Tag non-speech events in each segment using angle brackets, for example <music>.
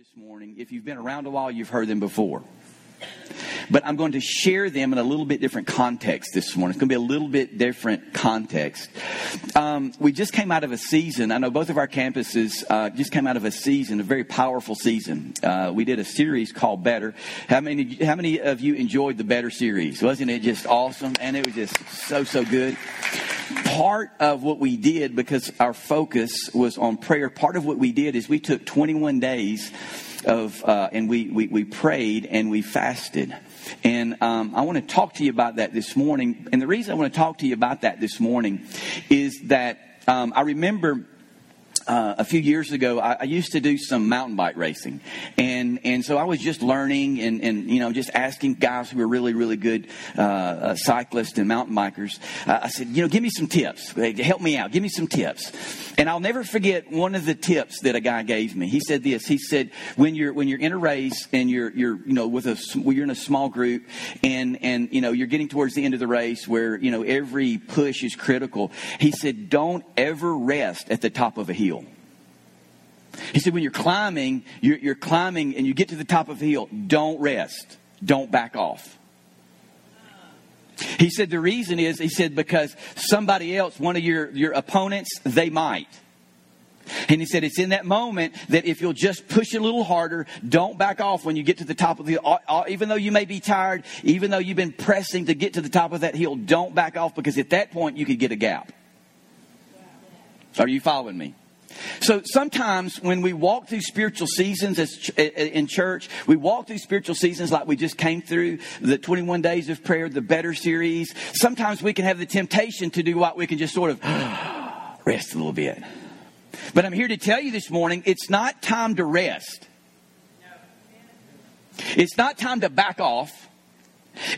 this morning. If you've been around a while, you've heard them before. But I'm going to share them in a little bit different context this morning. It's going to be a little bit different context. Um, we just came out of a season. I know both of our campuses uh, just came out of a season, a very powerful season. Uh, we did a series called Better. How many? How many of you enjoyed the Better series? Wasn't it just awesome? And it was just so so good part of what we did, because our focus was on prayer, part of what we did is we took 21 days of, uh, and we, we, we, prayed and we fasted. And um, I want to talk to you about that this morning. And the reason I want to talk to you about that this morning is that um, I remember uh, a few years ago, I, I, used to do some mountain bike racing, and and so I was just learning and and you know just asking guys who were really really good uh, uh, cyclists and mountain bikers. Uh, I said, you know, give me some tips, help me out, give me some tips. And I'll never forget one of the tips that a guy gave me. He said this. He said, when you're when you're in a race and you're you're you know with a you're in a small group and and you know you're getting towards the end of the race where you know every push is critical. He said, don't ever rest at the top of a hill. He said, when you're climbing, you're, you're climbing and you get to the top of the hill, don't rest. Don't back off. He said the reason is, he said, because somebody else, one of your, your opponents, they might. And he said, it's in that moment that if you'll just push a little harder, don't back off when you get to the top of the, uh, uh, even though you may be tired, even though you've been pressing to get to the top of that hill, don't back off because at that point you could get a gap. Are you following me? So sometimes when we walk through spiritual seasons as in church, we walk through spiritual seasons like we just came through the 21 days of prayer, the better series. Sometimes we can have the temptation to do what we can just sort of <gasps> rest a little bit. But I'm here to tell you this morning, it's not time to rest. It's not time to back off.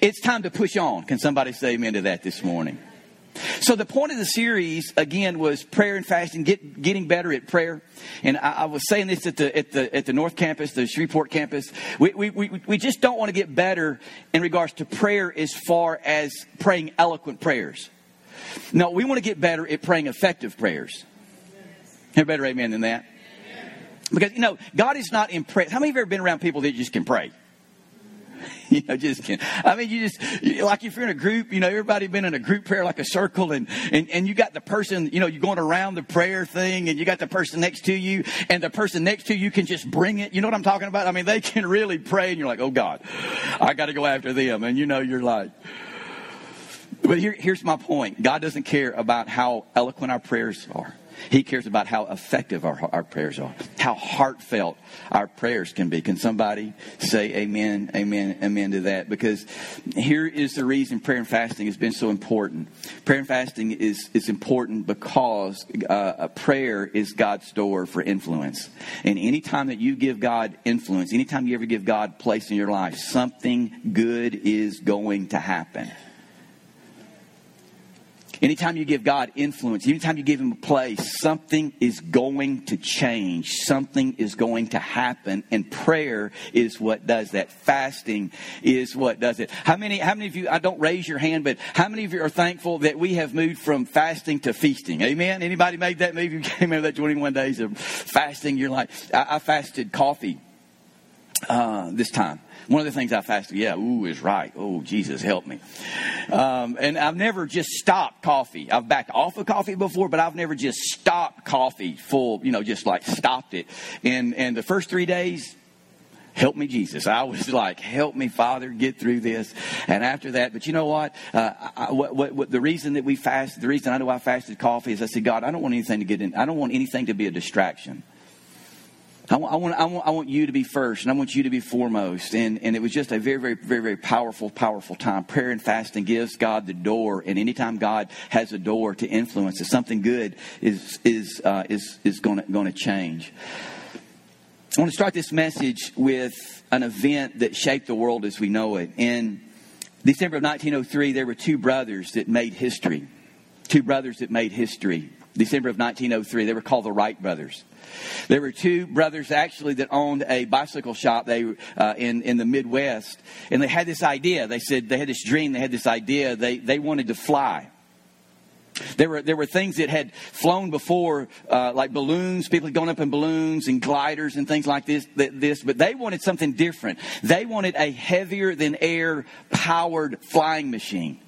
It's time to push on. Can somebody say amen to that this morning? So the point of the series again was prayer and fasting, get, getting better at prayer. And I, I, was saying this at the at the at the North Campus, the Shreveport campus. We, we we we just don't want to get better in regards to prayer as far as praying eloquent prayers. No, we want to get better at praying effective prayers. Have better amen than that. Because you know God is not impressed. How many of you have ever been around people that just can pray? <laughs> you know, just can. I mean, you just, like if you're in a group, you know, everybody been in a group prayer like a circle and, and, and you got the person, you know, you're going around the prayer thing and you got the person next to you and the person next to you can just bring it. You know what I'm talking about? I mean, they can really pray and you're like, oh God, I got to go after them. And you know, you're like, but here, here's my point. God doesn't care about how eloquent our prayers are. He cares about how effective our, our prayers are, how heartfelt our prayers can be. Can somebody say amen, amen, amen to that? Because here is the reason prayer and fasting has been so important. Prayer and fasting is, is important because uh, prayer is God's door for influence. And anytime that you give God influence, anytime you ever give God place in your life, something good is going to happen. Anytime you give God influence, anytime you give Him a place, something is going to change. Something is going to happen. And prayer is what does that. Fasting is what does it. How many, how many of you, I don't raise your hand, but how many of you are thankful that we have moved from fasting to feasting? Amen? Anybody made that move? You <laughs> came out that 21 days of fasting. You're like, I, I fasted coffee uh, this time. One of the things I fasted, yeah, ooh, is right. Oh, Jesus, help me. Um, and I've never just stopped coffee. I've backed off of coffee before, but I've never just stopped coffee full, you know, just like stopped it. And, and the first three days, help me jesus i was <laughs> like help me father get through this and after that but you know what, uh, I, what, what, what, the reason that we fast the reason i know i fasted coffee is i said god i don't want anything to get in i don't want anything to be a distraction I want, I want, I want, I want you to be first, and I want you to be foremost. And, and it was just a very, very, very, very powerful, powerful time. Prayer and fasting gives God the door, and anytime God has a door to influence, if something good is is uh, is is going to change. I want to start this message with an event that shaped the world as we know it. In December of 1903, there were two brothers that made history. Two brothers that made history. December of 1903, they were called the Wright brothers. There were two brothers actually that owned a bicycle shop they, uh, in, in the Midwest. And they had this idea. They said they had this dream. They had this idea. They, they wanted to fly. There were, there were things that had flown before, uh, like balloons. People had gone up in balloons and gliders and things like this, this, but they wanted something different. They wanted a heavier than air powered flying machine.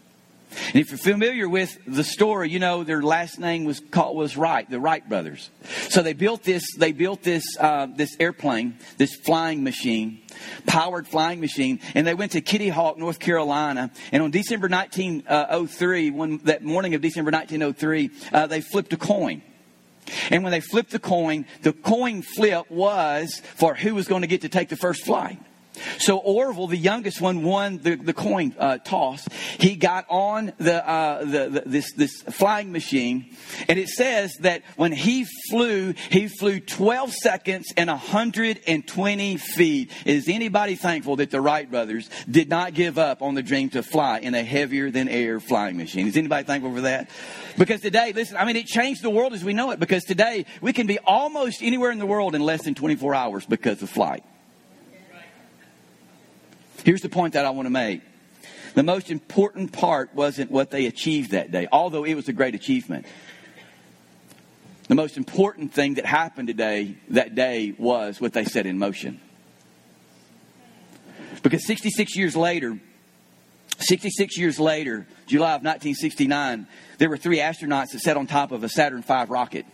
And if you're familiar with the story, you know their last name was called was Wright, the Wright brothers. So they built this. They built this uh, this airplane, this flying machine, powered flying machine, and they went to Kitty Hawk, North Carolina. And on December 1903, when that morning of December 1903, uh, they flipped a coin. And when they flipped the coin, the coin flip was for who was going to get to take the first flight. So Orville, the youngest one, won the, the coin uh, toss. He got on the, uh, the, the, this this flying machine, and it says that when he flew, he flew 12 seconds and 120 feet. Is anybody thankful that the Wright brothers did not give up on the dream to fly in a heavier than air flying machine? Is anybody thankful for that? Because today, listen, I mean, it changed the world as we know it. Because today we can be almost anywhere in the world in less than 24 hours because of flight. Here's the point that I want to make. The most important part wasn't what they achieved that day, although it was a great achievement. The most important thing that happened today, that day, was what they set in motion. Because 66 years later, 66 years later, July of 1969, there were three astronauts that sat on top of a Saturn V rocket,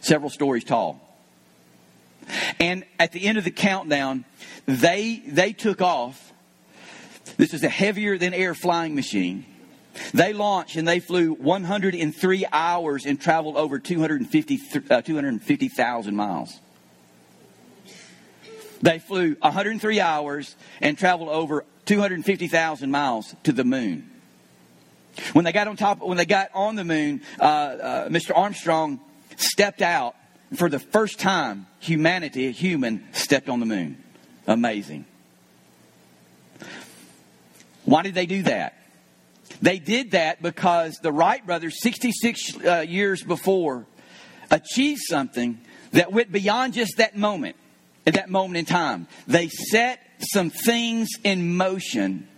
several stories tall. And at the end of the countdown, they, they took off. This is a heavier than air flying machine. They launched and they flew 103 hours and traveled over 250,000 uh, 250, miles. They flew 103 hours and traveled over 250,000 miles to the moon. When they got on top, when they got on the moon, uh, uh, Mr. Armstrong stepped out for the first time, humanity, a human, stepped on the moon. Amazing. Why did they do that? They did that because the Wright brothers, 66 uh, years before, achieved something that went beyond just that moment, at that moment in time. They set some things in motion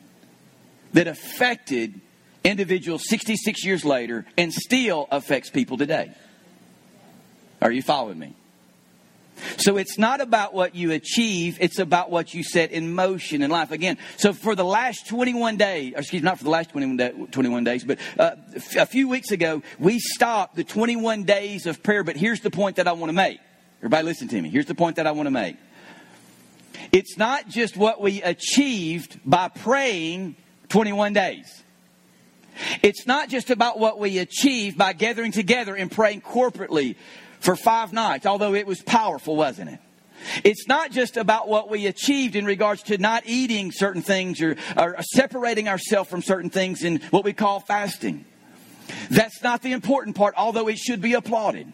that affected individuals 66 years later and still affects people today. Are you following me? So it's not about what you achieve, it's about what you set in motion in life. Again, so for the last 21 days, excuse me, not for the last 21, day, 21 days, but uh, a few weeks ago, we stopped the 21 days of prayer. But here's the point that I want to make. Everybody listen to me. Here's the point that I want to make. It's not just what we achieved by praying 21 days. It's not just about what we achieved by gathering together and praying corporately for five nights, although it was powerful, wasn't it? It's not just about what we achieved in regards to not eating certain things or, or separating ourselves from certain things in what we call fasting. That's not the important part, although it should be applauded.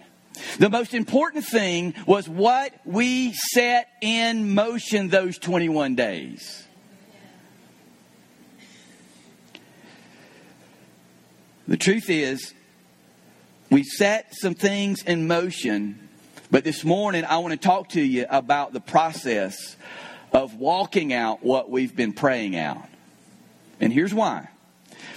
The most important thing was what we set in motion those 21 days. The truth is, we set some things in motion, but this morning I want to talk to you about the process of walking out what we've been praying out. And here's why.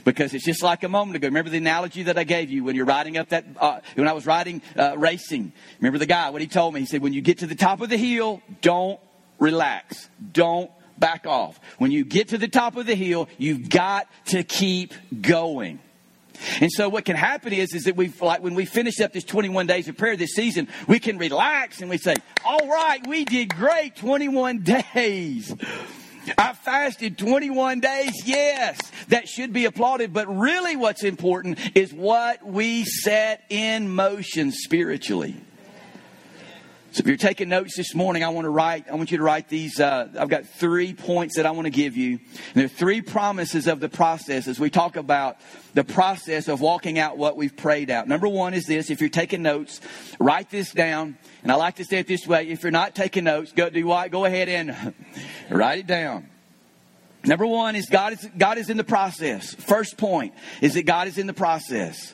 Because it's just like a moment ago. Remember the analogy that I gave you when you're riding up that, uh, when I was riding, uh, racing. Remember the guy, what he told me? He said, when you get to the top of the hill, don't relax. Don't back off. When you get to the top of the hill, you've got to keep going. And so what can happen is, is that we like when we finish up this 21 days of prayer this season, we can relax and we say, all right, we did great 21 <laughs> days. I fasted 21 days. Yes, that should be applauded. But really what's important is what we set in motion spiritually. So if you're taking notes this morning, I want to write, I want you to write these. Uh, I've got three points that I want to give you. And there are three promises of the process as we talk about the process of walking out what we've prayed out. Number one is this. If you're taking notes, write this down. And I like to say it this way. If you're not taking notes, go do what? Go ahead and <laughs> write it down. Number one is God is, God is in the process. First point is that God is in the process.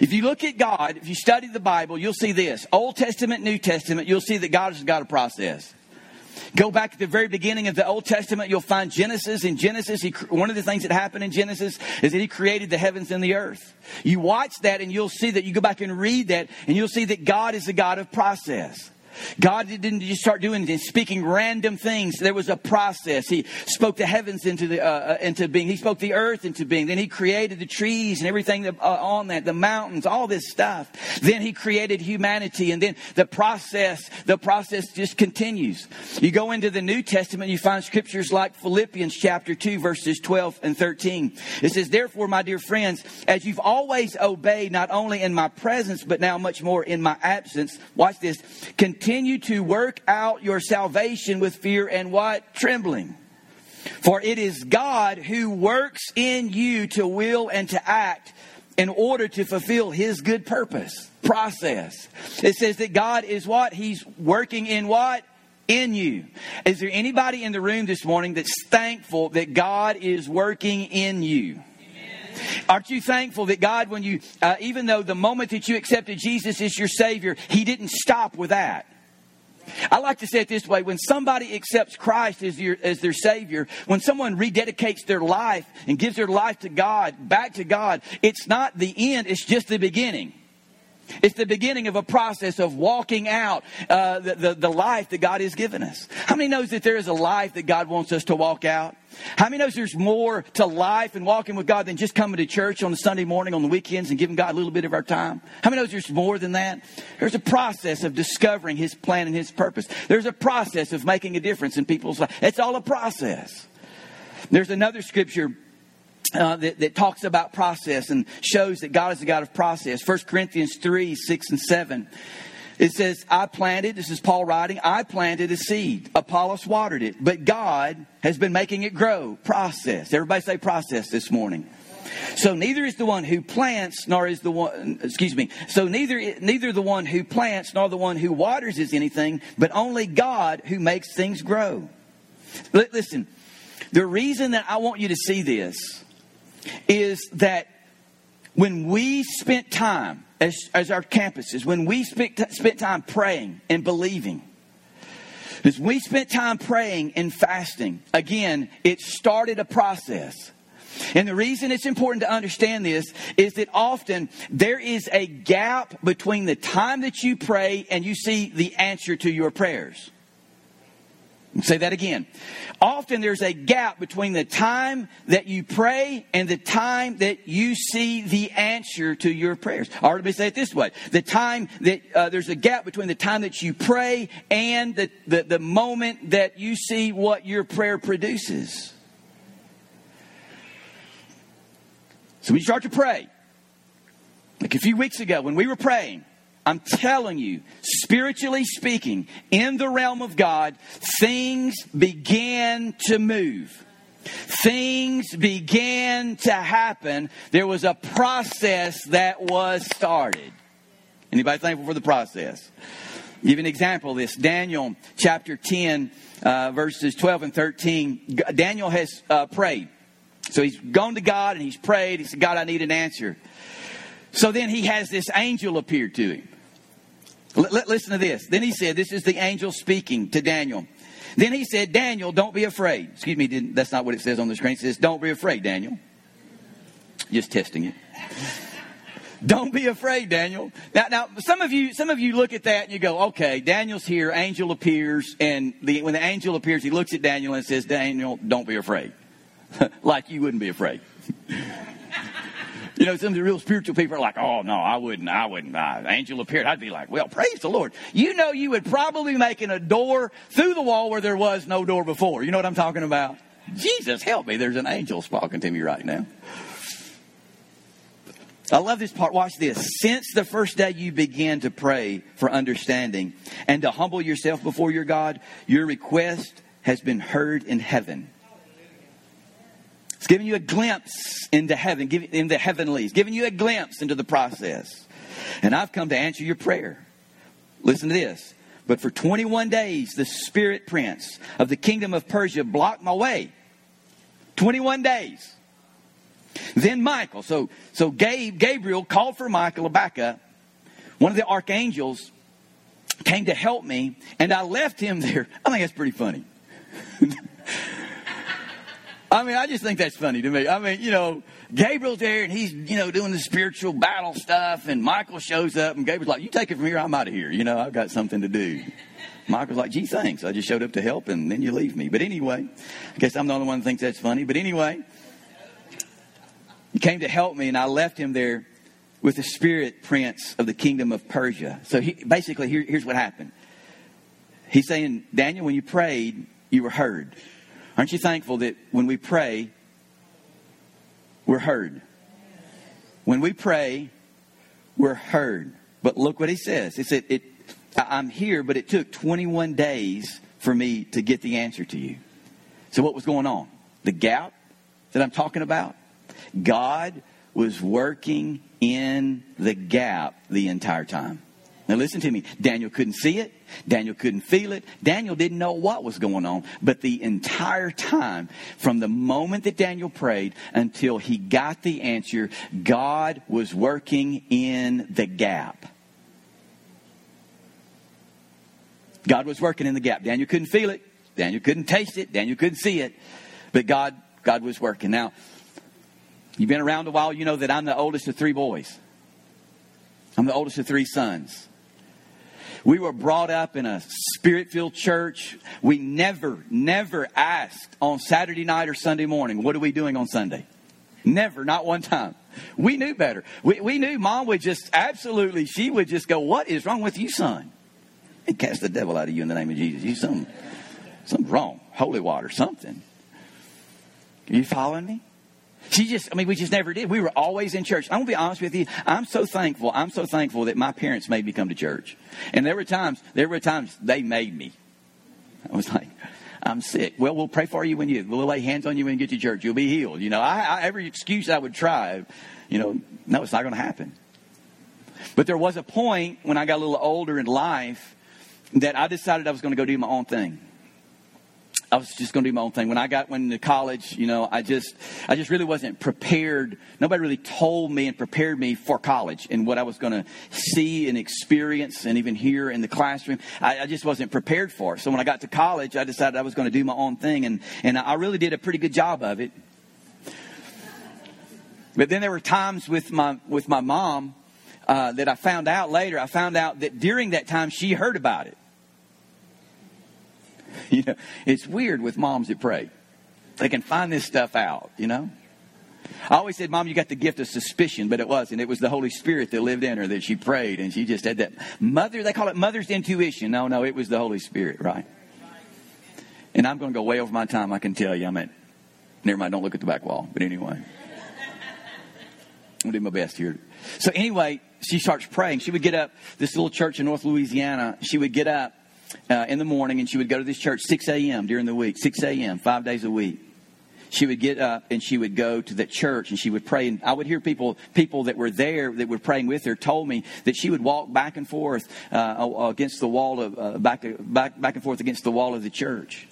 If you look at God, if you study the Bible, you'll see this Old Testament, New Testament, you'll see that God has got a process. Go back to the very beginning of the Old Testament, you'll find Genesis. In Genesis, he, one of the things that happened in Genesis is that he created the heavens and the earth. You watch that and you'll see that, you go back and read that, and you'll see that God is a God of process. God didn't just start doing it, speaking random things. There was a process. He spoke the heavens into the uh, uh, into being. He spoke the earth into being. Then He created the trees and everything that, uh, on that, the mountains, all this stuff. Then He created humanity, and then the process the process just continues. You go into the New Testament, you find scriptures like Philippians chapter two, verses twelve and thirteen. It says, "Therefore, my dear friends, as you've always obeyed, not only in my presence but now much more in my absence, watch this." Continue continue to work out your salvation with fear and what? Trembling. For it is God who works in you to will and to act in order to fulfill his good purpose. Process. It says that God is what? He's working in what? in you. Is there anybody in the room this morning that's thankful that God is working in you? Aren't you thankful that God, when you, uh, even though the moment that you accepted Jesus as your Savior, He didn't stop with that? I like to say it this way when somebody accepts Christ as, your, as their Savior, when someone rededicates their life and gives their life to God, back to God, it's not the end, it's just the beginning. It's the beginning of a process of walking out uh, the, the, the, life that God has given us. How many knows that there is a life that God wants us to walk out? How many knows there's more to life and walking with God than just coming to church on a Sunday morning, on the weekends, and giving God a little bit of our time? How many knows there's more than that? There's a process of discovering His plan and His purpose. There's a process of making a difference in people's lives. It's all a process. There's another scripture uh, that, that, talks about process and shows that God is a God of process. 1 Corinthians 3 6 and 7. It says, I planted, this is Paul writing, I planted a seed. Apollos watered it, but God has been making it grow. Process. Everybody say process this morning. So neither is the one who plants nor is the one excuse me. So neither neither the one who plants nor the one who waters is anything, but only God who makes things grow. Listen, the reason that I want you to see this is that when we spent time as, as our campuses, when we spent, spent time praying and believing, as we spent time praying and fasting, again, it started a process. And the reason it's important to understand this is that often there is a gap between the time that you pray and you see the answer to your prayers. Say that again. Often there's a gap between the time that you pray and the time that you see the answer to your prayers. Or let me say it this way. The time that, uh, there's a gap between the time that you pray and the, the, the moment that you see what your prayer produces. So when you start to pray, like a few weeks ago when we were praying, I'm telling you, spiritually speaking, in the realm of God, things began to move. Things began to happen. There was a process that was started. Anybody thankful for the process? I'll give an example of this. Daniel chapter 10, uh, verses 12 and 13. Daniel has uh, prayed. So he's gone to God and he's prayed. He said, God, I need an answer. So then he has this angel appear to him. Listen to this. Then he said, This is the angel speaking to Daniel. Then he said, Daniel, don't be afraid. Excuse me, that's not what it says on the screen. It says, Don't be afraid, Daniel. Just testing it. <laughs> Don't be afraid, Daniel. Now, now, some of you, some of you look at that and you go, okay, Daniel's here, angel appears, and the, when the angel appears, he looks at Daniel and says, Daniel, don't be afraid. <laughs> like you wouldn't be afraid. <laughs> You know, some of the real spiritual people are like, oh, no, I wouldn't. I wouldn't. Uh, angel appeared. I'd be like, well, praise the Lord. You know, you would probably be making a door through the wall where there was no door before. You know what I'm talking about? Jesus, help me. There's an angel talking to me right now. I love this part. Watch this. Since the first day you began to pray for understanding and to humble yourself before your God, your request has been heard in heaven. It's giving you a glimpse into heaven, in the heavenlies, giving you a glimpse into the process. And I've come to answer your prayer. Listen to this. But for 21 days, the spirit prince of the kingdom of Persia blocked my way. 21 days. Then Michael, so, so Gabe, Gabriel called for Michael back up, one of the archangels, came to help me, and I left him there. <laughs> I think that's pretty funny. <laughs> I mean, I just think that's funny to me. I mean, you know, Gabriel's there and he's, you know, doing the spiritual battle stuff, and Michael shows up, and Gabriel's like, You take it from here, I'm out of here. You know, I've got something to do. Michael's like, Gee, thanks. I just showed up to help, and then you leave me. But anyway, I guess I'm the only one that thinks that's funny. But anyway, he came to help me, and I left him there with the spirit prince of the kingdom of Persia. So he, basically, here, here's what happened. He's saying, Daniel, when you prayed, you were heard. Aren't you thankful that when we pray, we're heard? When we pray, we're heard. But look what he says. He said, it, I'm here, but it took 21 days for me to get the answer to you. So what was going on? The gap that I'm talking about? God was working in the gap the entire time. Now listen to me. Daniel couldn't see it. Daniel couldn't feel it. Daniel didn't know what was going on. But the entire time, from the moment that Daniel prayed until he got the answer, God was working in the gap. God was working in the gap. Daniel couldn't feel it. Daniel couldn't taste it. Daniel couldn't see it. But God, God was working. Now, you've been around a while, you know that I'm the oldest of three boys. I'm the oldest of three sons. We were brought up in a spirit filled church. We never, never asked on Saturday night or Sunday morning, what are we doing on Sunday? Never, not one time. We knew better. We, we knew mom would just absolutely, she would just go, What is wrong with you, son? And cast the devil out of you in the name of Jesus. You something, something wrong. Holy water, something. Are you following me? She just, I mean, we just never did. We were always in church. I'm going to be honest with you. I'm so thankful. I'm so thankful that my parents made me come to church. And there were times, there were times they made me. I was like, I'm sick. Well, we'll pray for you when you, we'll lay hands on you when you get to church. You'll be healed. You know, I, I, every excuse I would try, you know, no, it's not going to happen. But there was a point when I got a little older in life that I decided I was going to go do my own thing. I was just going to do my own thing. When I got went into college, you know, I just I just really wasn't prepared. Nobody really told me and prepared me for college and what I was going to see and experience and even hear in the classroom. I, I just wasn't prepared for. So when I got to college, I decided I was going to do my own thing, and and I really did a pretty good job of it. But then there were times with my with my mom uh, that I found out later. I found out that during that time she heard about it. <laughs> You know, it's weird with moms that pray. They can find this stuff out, you know? I always said, Mom, you got the gift of suspicion, but it wasn't. It was the Holy Spirit that lived in her that she prayed, and she just had that mother, they call it mother's intuition. No, no, it was the Holy Spirit, right? And I'm going to go way over my time, I can tell you. I'm at, never mind, don't look at the back wall. But anyway, to do my best here. So anyway, she starts praying. She would get up, this little church in North Louisiana, she would get up uh, in the morning and she would go to this church 6 a.m. during the week, 6 a.m., five days a week. She would get up and she would go to the church and she would pray. And I would hear people, people that were there that were praying with her told me that she would walk back and forth uh, against the wall of, uh, back, back, back and forth against the wall of the church.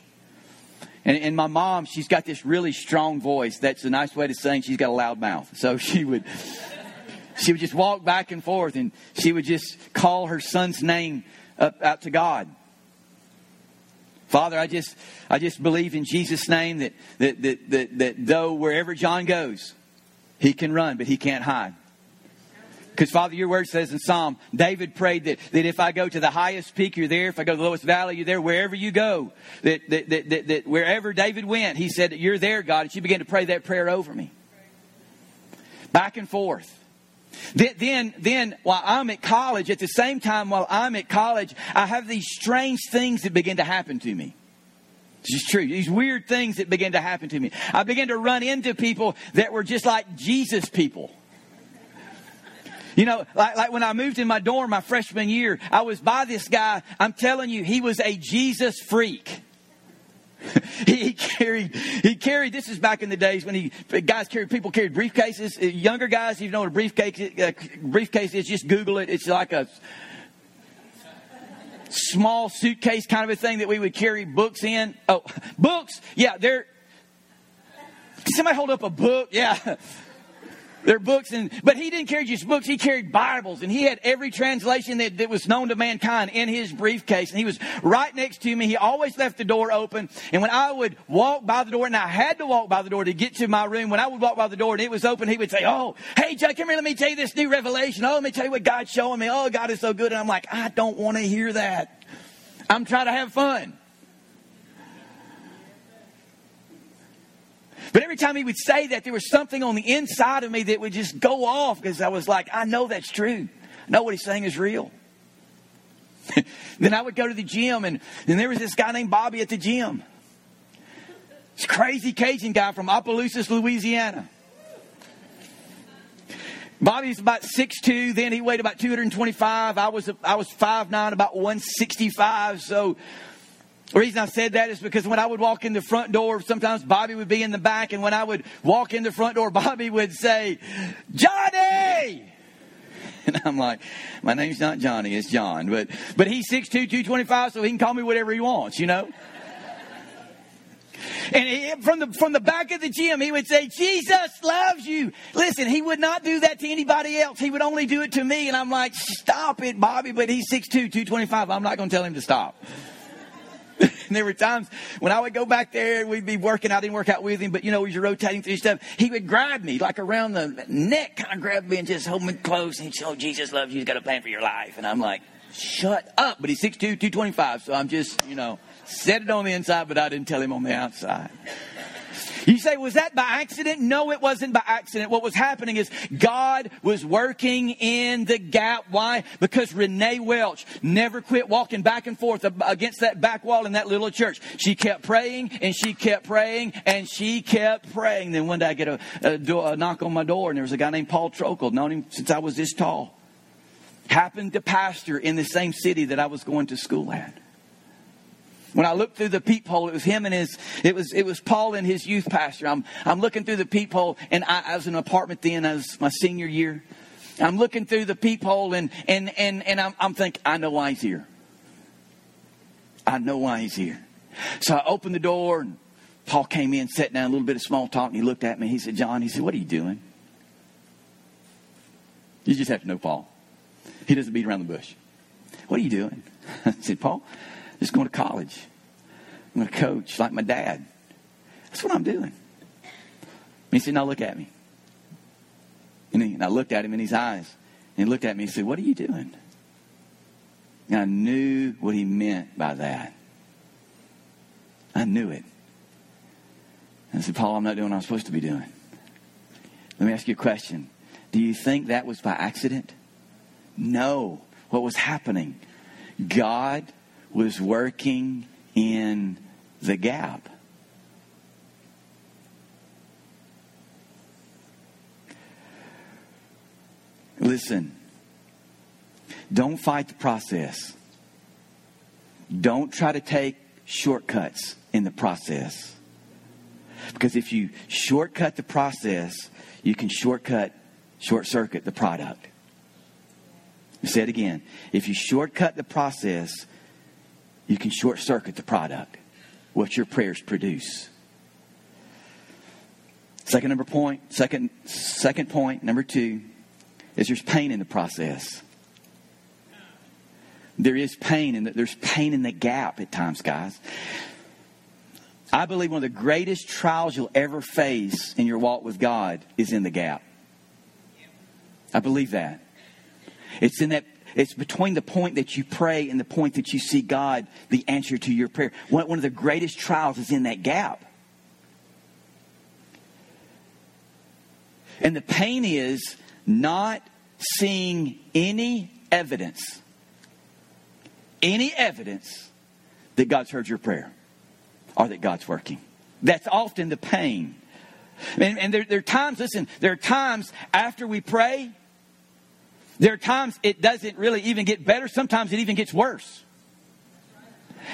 And, and, my mom, she's got this really strong voice. That's a nice way to sing. She's got a loud mouth. So <laughs> she would, she would just walk back and forth and she would just call her son's name up, out to God. Father, I just, I just believe in Jesus' name that, that, that, that, that though wherever John goes, he can run, but he can't hide. Because, Father, your word says in Psalm, David prayed that, that if I go to the highest peak, you're there. If I go to the lowest valley, you're there. Wherever you go, that, that, that, that, that wherever David went, he said you're there, God. And she began to pray that prayer over me. Back and forth. Then, then, then, while I'm at college, at the same time while I'm at college, I have these strange things that begin to happen to me. This is true. These weird things that begin to happen to me. I began to run into people that were just like Jesus people. You know, like, like when I moved in my dorm my freshman year, I was by this guy. I'm telling you, he was a Jesus freak. <laughs> he carried, he carried, this is back in the days when he, guys carried, people carried briefcases. Uh, younger guys, if you know what a briefcase, uh, briefcase is, just Google it. It's like a small suitcase kind of a thing that we would carry books in. Oh, <laughs> books. Yeah, they're, can somebody hold up a book? Yeah. <laughs> Their books, and but he didn't carry just books. He carried Bibles, and he had every translation that, that was known to mankind in his briefcase. And he was right next to me. He always left the door open. And when I would walk by the door, and I had to walk by the door to get to my room, when I would walk by the door and it was open, he would say, "Oh, hey, Chuck, come here. Let me tell you this new revelation. Oh, let me tell you what God's showing me. Oh, God is so good." And I'm like, I don't want to hear that. I'm trying to have fun. But every time he would say that, there was something on the inside of me that would just go off because I was like, I know that's true. I know what he's saying is real. <laughs> then I would go to the gym, and, and there was this guy named Bobby at the gym. This crazy Cajun guy from Opelousas, Louisiana. Bobby's about 6'2", then he weighed about 225. I was I was 5'9", about 165. So the reason I said that is because when I would walk in the front door, sometimes Bobby would be in the back, and when I would walk in the front door, <laughs> Bobby would say, Johnny! <laughs> And I'm like, my name's not Johnny, it's John. But but he's 6'2", 225, so he can call me whatever he wants, you know? <laughs> And he, from the from the back of the gym, he would say, "Jesus loves you." Listen, he would not do that to anybody else. He would only do it to me. And I'm like, "Stop it, Bobby!" But he's 6'2", 225. I'm not going to tell him to stop. And <laughs> there were times when I would go back there, and we'd be working. I didn't work out with him, but you know, as you're rotating through stuff, he would grab me like around the neck, kind of grab me and just hold me close. And he'd say, "Oh, Jesus loves you. He's got a plan for your life." And I'm like, "Shut up!" But he's 6'2", 225, so I'm just, you know, said it on the inside, but I didn't tell him on the outside. You say, was that by accident? No, it wasn't by accident. What was happening is God was working in the gap. Why? Because Renee Welch never quit walking back and forth against that back wall in that little church. She kept praying and she kept praying and she kept praying. Then one day I get a, a, a knock on my door and there was a guy named Paul Trokel, known him since I was this tall. Happened to pastor in the same city that I was going to school at. When I looked through the peephole, it was him and his, it was, it was Paul and his youth pastor. I'm, I'm looking through the peephole and I, I was in an apartment then, as my senior year. I'm looking through the peephole and, and, and, and I'm, I'm thinking, I know why he's here. I know why he's here. So I opened the door and Paul came in, sat down, a little bit of small talk, and he looked at me. He said, John, he said, what are you doing? You just have to know Paul. He doesn't beat around the bush. What are you doing? <laughs> I said, Paul, just going to college. I'm going to coach like my dad. That's what I'm doing. And he said, Now look at me. And, he, and I looked at him in his eyes. And he looked at me and said, What are you doing? And I knew what he meant by that. I knew it. And I said, Paul, I'm not doing what I'm supposed to be doing. Let me ask you a question. Do you think that was by accident? No. What was happening? God was working in the gap. Listen, don't fight the process. Don't try to take shortcuts in the process. Because if you shortcut the process, you can shortcut, short circuit the product. Say it again. If you shortcut the process, you can short circuit the product, what your prayers produce. Second number point, second second point, number two, is there's pain in the process. There is pain and the, there's pain in the gap at times, guys. I believe one of the greatest trials you'll ever face in your walk with God is in the gap. I believe that. It's in that it's between the point that you pray and the point that you see God, the answer to your prayer. One, of the greatest trials is in that gap. And the pain is not seeing any evidence, any evidence that God's heard your prayer or that God's working. That's often the pain. And, and there, there are times, listen, there are times after we pray there are times it doesn't really even get better. Sometimes it even gets worse.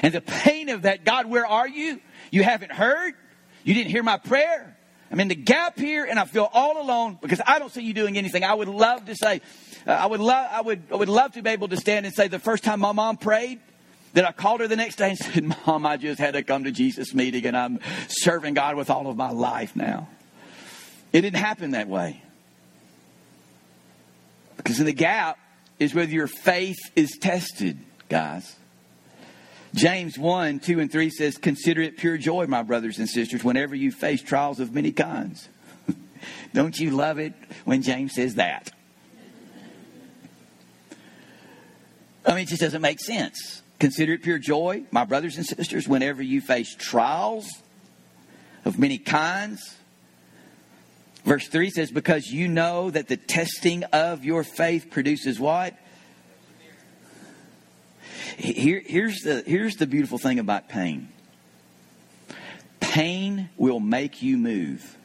And the pain of that, God, where are you? You haven't heard. You didn't hear my prayer. I'm in the gap here and I feel all alone because I don't see you doing anything. I would love to say, uh, I would love, I would, I would love to be able to stand and say the first time my mom prayed, that I called her the next day and said, <laughs> Mom, I just had to come to Jesus meeting and I'm serving God with all of my life now. It didn't happen that way. Because in the gap is whether your faith is tested, guys. James 1, 2, and 3 says, Consider it pure joy, my brothers and sisters, whenever you face trials of many kinds. <laughs> Don't you love it when James says that? I mean, it just doesn't make sense. Consider it pure joy, my brothers and sisters, whenever you face trials of many kinds. Verse 3 says, Because you know that the testing of your faith produces what? Here, here's, the, here's the beautiful thing about pain pain will make you move.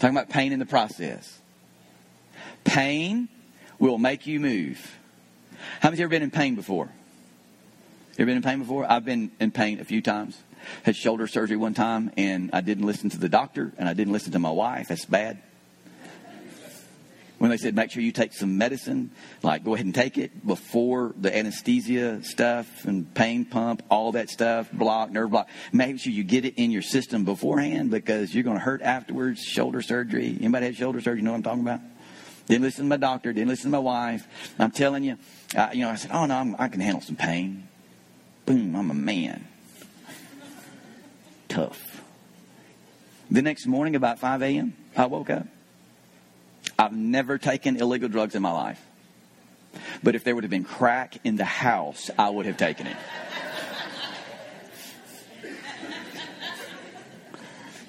Talking about pain in the process. Pain will make you move. How many's ever been in pain before? You ever been in pain before? I've been in pain a few times. Had shoulder surgery one time, and I didn't listen to the doctor, and I didn't listen to my wife. That's bad. When they said, make sure you take some medicine, like go ahead and take it before the anesthesia stuff and pain pump, all that stuff, block, nerve block. Make sure you get it in your system beforehand because you're going to hurt afterwards. Shoulder surgery. Anybody had shoulder surgery? You know what I'm talking about? Didn't listen to my doctor. Didn't listen to my wife. I'm telling you, uh, you know, I said, oh no, I'm, I can handle some pain. Boom, I'm a man. Tough. The next morning, about 5 a.m., I woke up. I've never taken illegal drugs in my life. But if there would have been crack in the house, I would have taken it.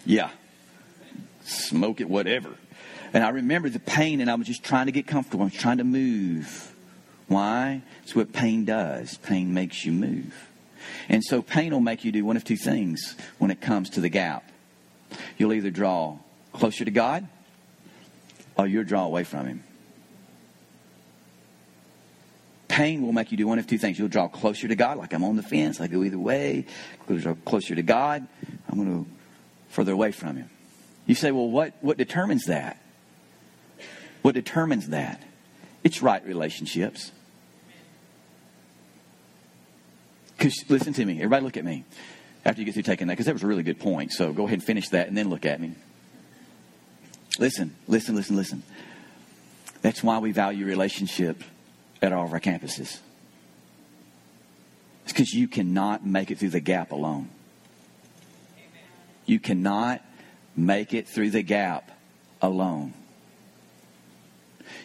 Yeah. Smoke it, whatever. And I remember the pain, and I was just trying to get comfortable. I was trying to move. Why? It's what pain does. Pain makes you move. And so pain will make you do one of two things when it comes to the gap. You'll either draw closer to God or you'll draw away from Him. Pain will make you do one of two things. You'll draw closer to God, like I'm on the fence, I go either way. Draw closer to God, I'm going to further away from Him. You say, well, what, what determines that? What determines that? It's right relationships. Because listen to me, everybody, look at me after you get through taking that, because that was a really good point. So go ahead and finish that, and then look at me. Listen, listen, listen, listen. That's why we value relationship at all of our campuses. It's because you cannot make it through the gap alone. You cannot make it through the gap alone.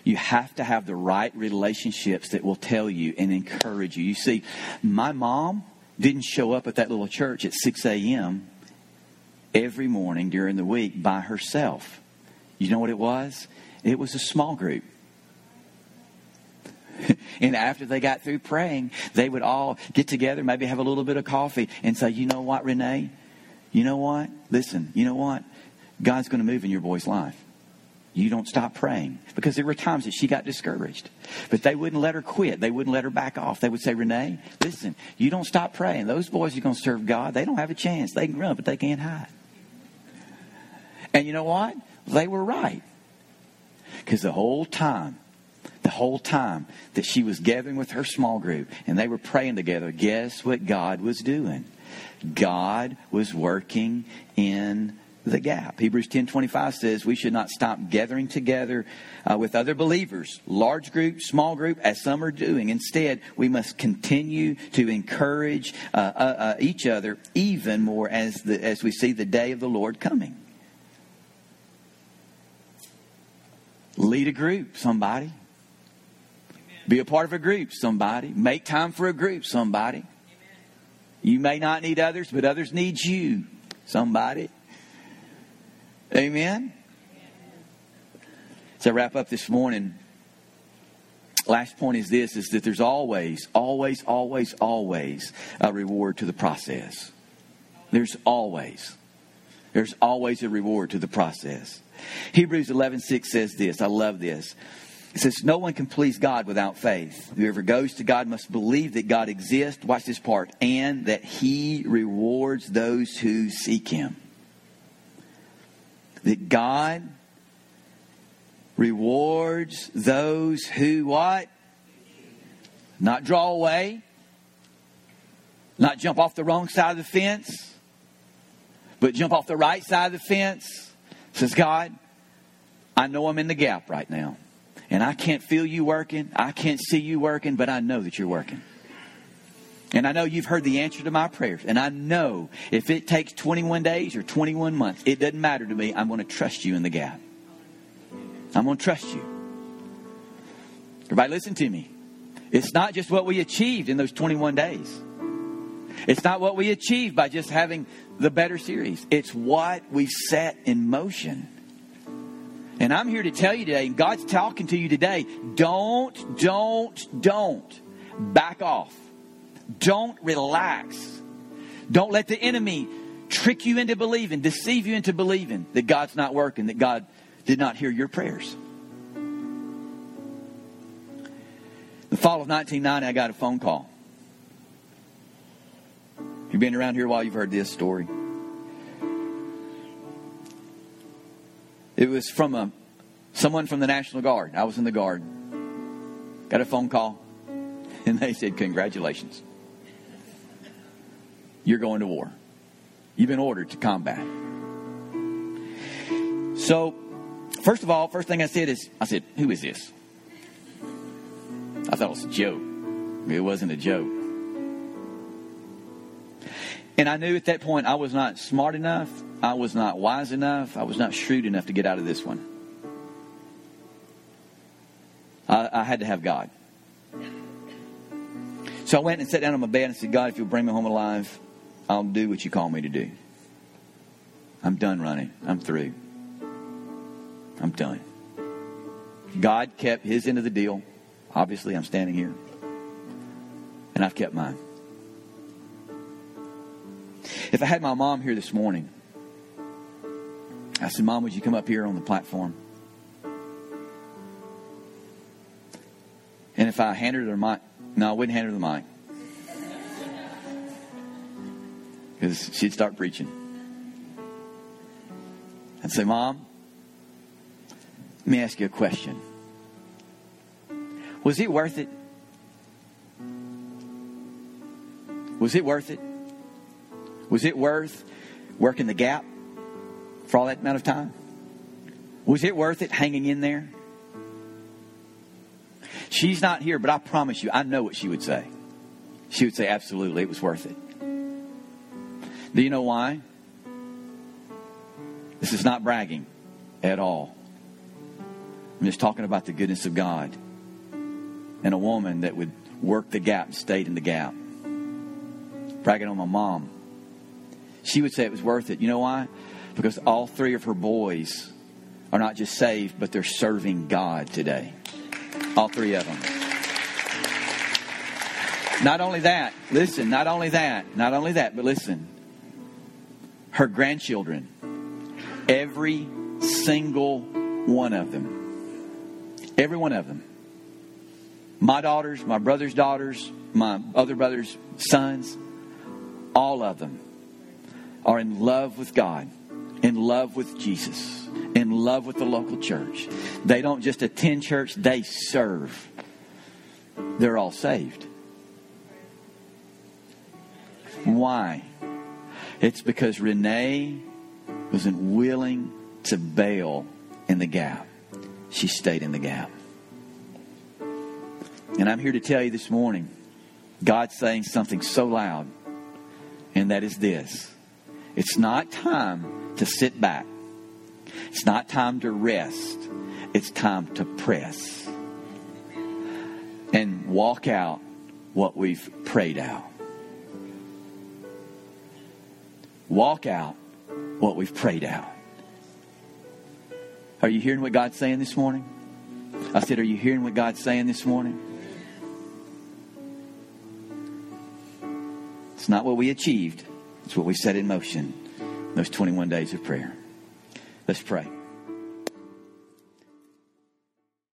You have to have the right relationships that will tell you and encourage you. You see, my mom didn't show up at that little church at 6 a.m. every morning during the week by herself. You know what it was? It was a small group. <laughs> and after they got through praying, they would all get together, maybe have a little bit of coffee, and say, You know what, Renee? You know what? Listen, you know what? God's going to move in your boy's life you don't stop praying. Because there were times that she got discouraged. But they wouldn't let her quit. They wouldn't let her back off. They would say, Renee, listen, you don't stop praying. Those boys are going to serve God. They don't have a chance. They can run, but they can't hide. And you know what? They were right. Because the whole time, the whole time that she was gathering with her small group and they were praying together, guess what God was doing? God was working in the gap. Hebrews 10:25 says we should not stop gathering together uh, with other believers, large group, small group, as some are doing. Instead, we must continue to encourage uh, uh, uh, each other even more as the, as we see the day of the Lord coming. Lead a group, somebody. Be a part of a group, somebody. Make time for a group, somebody. You may not need others, but others need you, somebody. Amen? As I wrap up this morning. Last point is this is that there's always, always, always, always a reward to the process. There's always. There's always a reward to the process. Hebrews 11:6 says this. I love this. It says, No one can please God without faith. Whoever goes to God must believe that God exists. Watch this part. And that he rewards those who seek him that God rewards those who what? Not draw away, not jump off the wrong side of the fence, but jump off the right side of the fence, says God. I know I'm in the gap right now. And I can't feel you working. I can't see you working, but I know that you're working. And I know you've heard the answer to my prayers. And I know if it takes 21 days or 21 months, it doesn't matter to me. I'm going to trust you in the gap. I'm going to trust you. Everybody, listen to me. It's not just what we achieved in those 21 days. It's not what we achieved by just having the better series. It's what we set in motion. And I'm here to tell you today, and God's talking to you today, don't, don't, don't back off. Don't relax. Don't let the enemy trick you into believing, deceive you into believing that God's not working, that God did not hear your prayers. The fall of 1990, I got a phone call. You've been around here while, you've heard this story. It was from a someone from the National Guard. I was in the Guard. Got a phone call, <laughs> and they said, Congratulations. You're going to war. You've been ordered to combat. So, first of all, first thing I said is, I said, Who is this? I thought it was a joke. It wasn't a joke. And I knew at that point I was not smart enough, I was not wise enough, I was not shrewd enough to get out of this one. I, I had to have God. So I went and sat down on my bed and said, God, if you'll bring me home alive, I'll do what you call me to do. I'm done running. I'm through. I'm done. God kept his end of the deal. Obviously, I'm standing here. And I've kept mine. If I had my mom here this morning, I said, Mom, would you come up here on the platform? And if I handed her the mic, no, I wouldn't hand her the mic. Because she'd start preaching. I'd say, Mom, let me ask you a question. Was it worth it? Was it worth it? Was it worth working the gap for all that amount of time? Was it worth it hanging in there? She's not here, but I promise you, I know what she would say. She would say, absolutely, it was worth it. Do you know why? This is not bragging at all. I'm just talking about the goodness of God and a woman that would work the gap and stayed in the gap. Bragging on my mom. She would say it was worth it. You know why? Because all three of her boys are not just saved, but they're serving God today. All three of them. Not only that, listen, not only that, not only that, but listen. Her grandchildren, every single one of them, every one of them, my daughters, my brother's daughters, my other brother's sons, all of them are in love with God, in love with Jesus in love with the local church. They don't just attend church, they serve. They're all saved. Why? It's because Renee wasn't willing to bail in the gap. She stayed in the gap. And I'm here to tell you this morning God's saying something so loud, and that is this it's not time to sit back it's not time to rest, it's time to press and walk out what we've prayed out. Walk out what we've prayed out. Are you hearing what God's saying this morning? I said, Are you hearing what God's saying this morning? It's not what we achieved, it's what we set in motion those 21 days of prayer. Let's pray.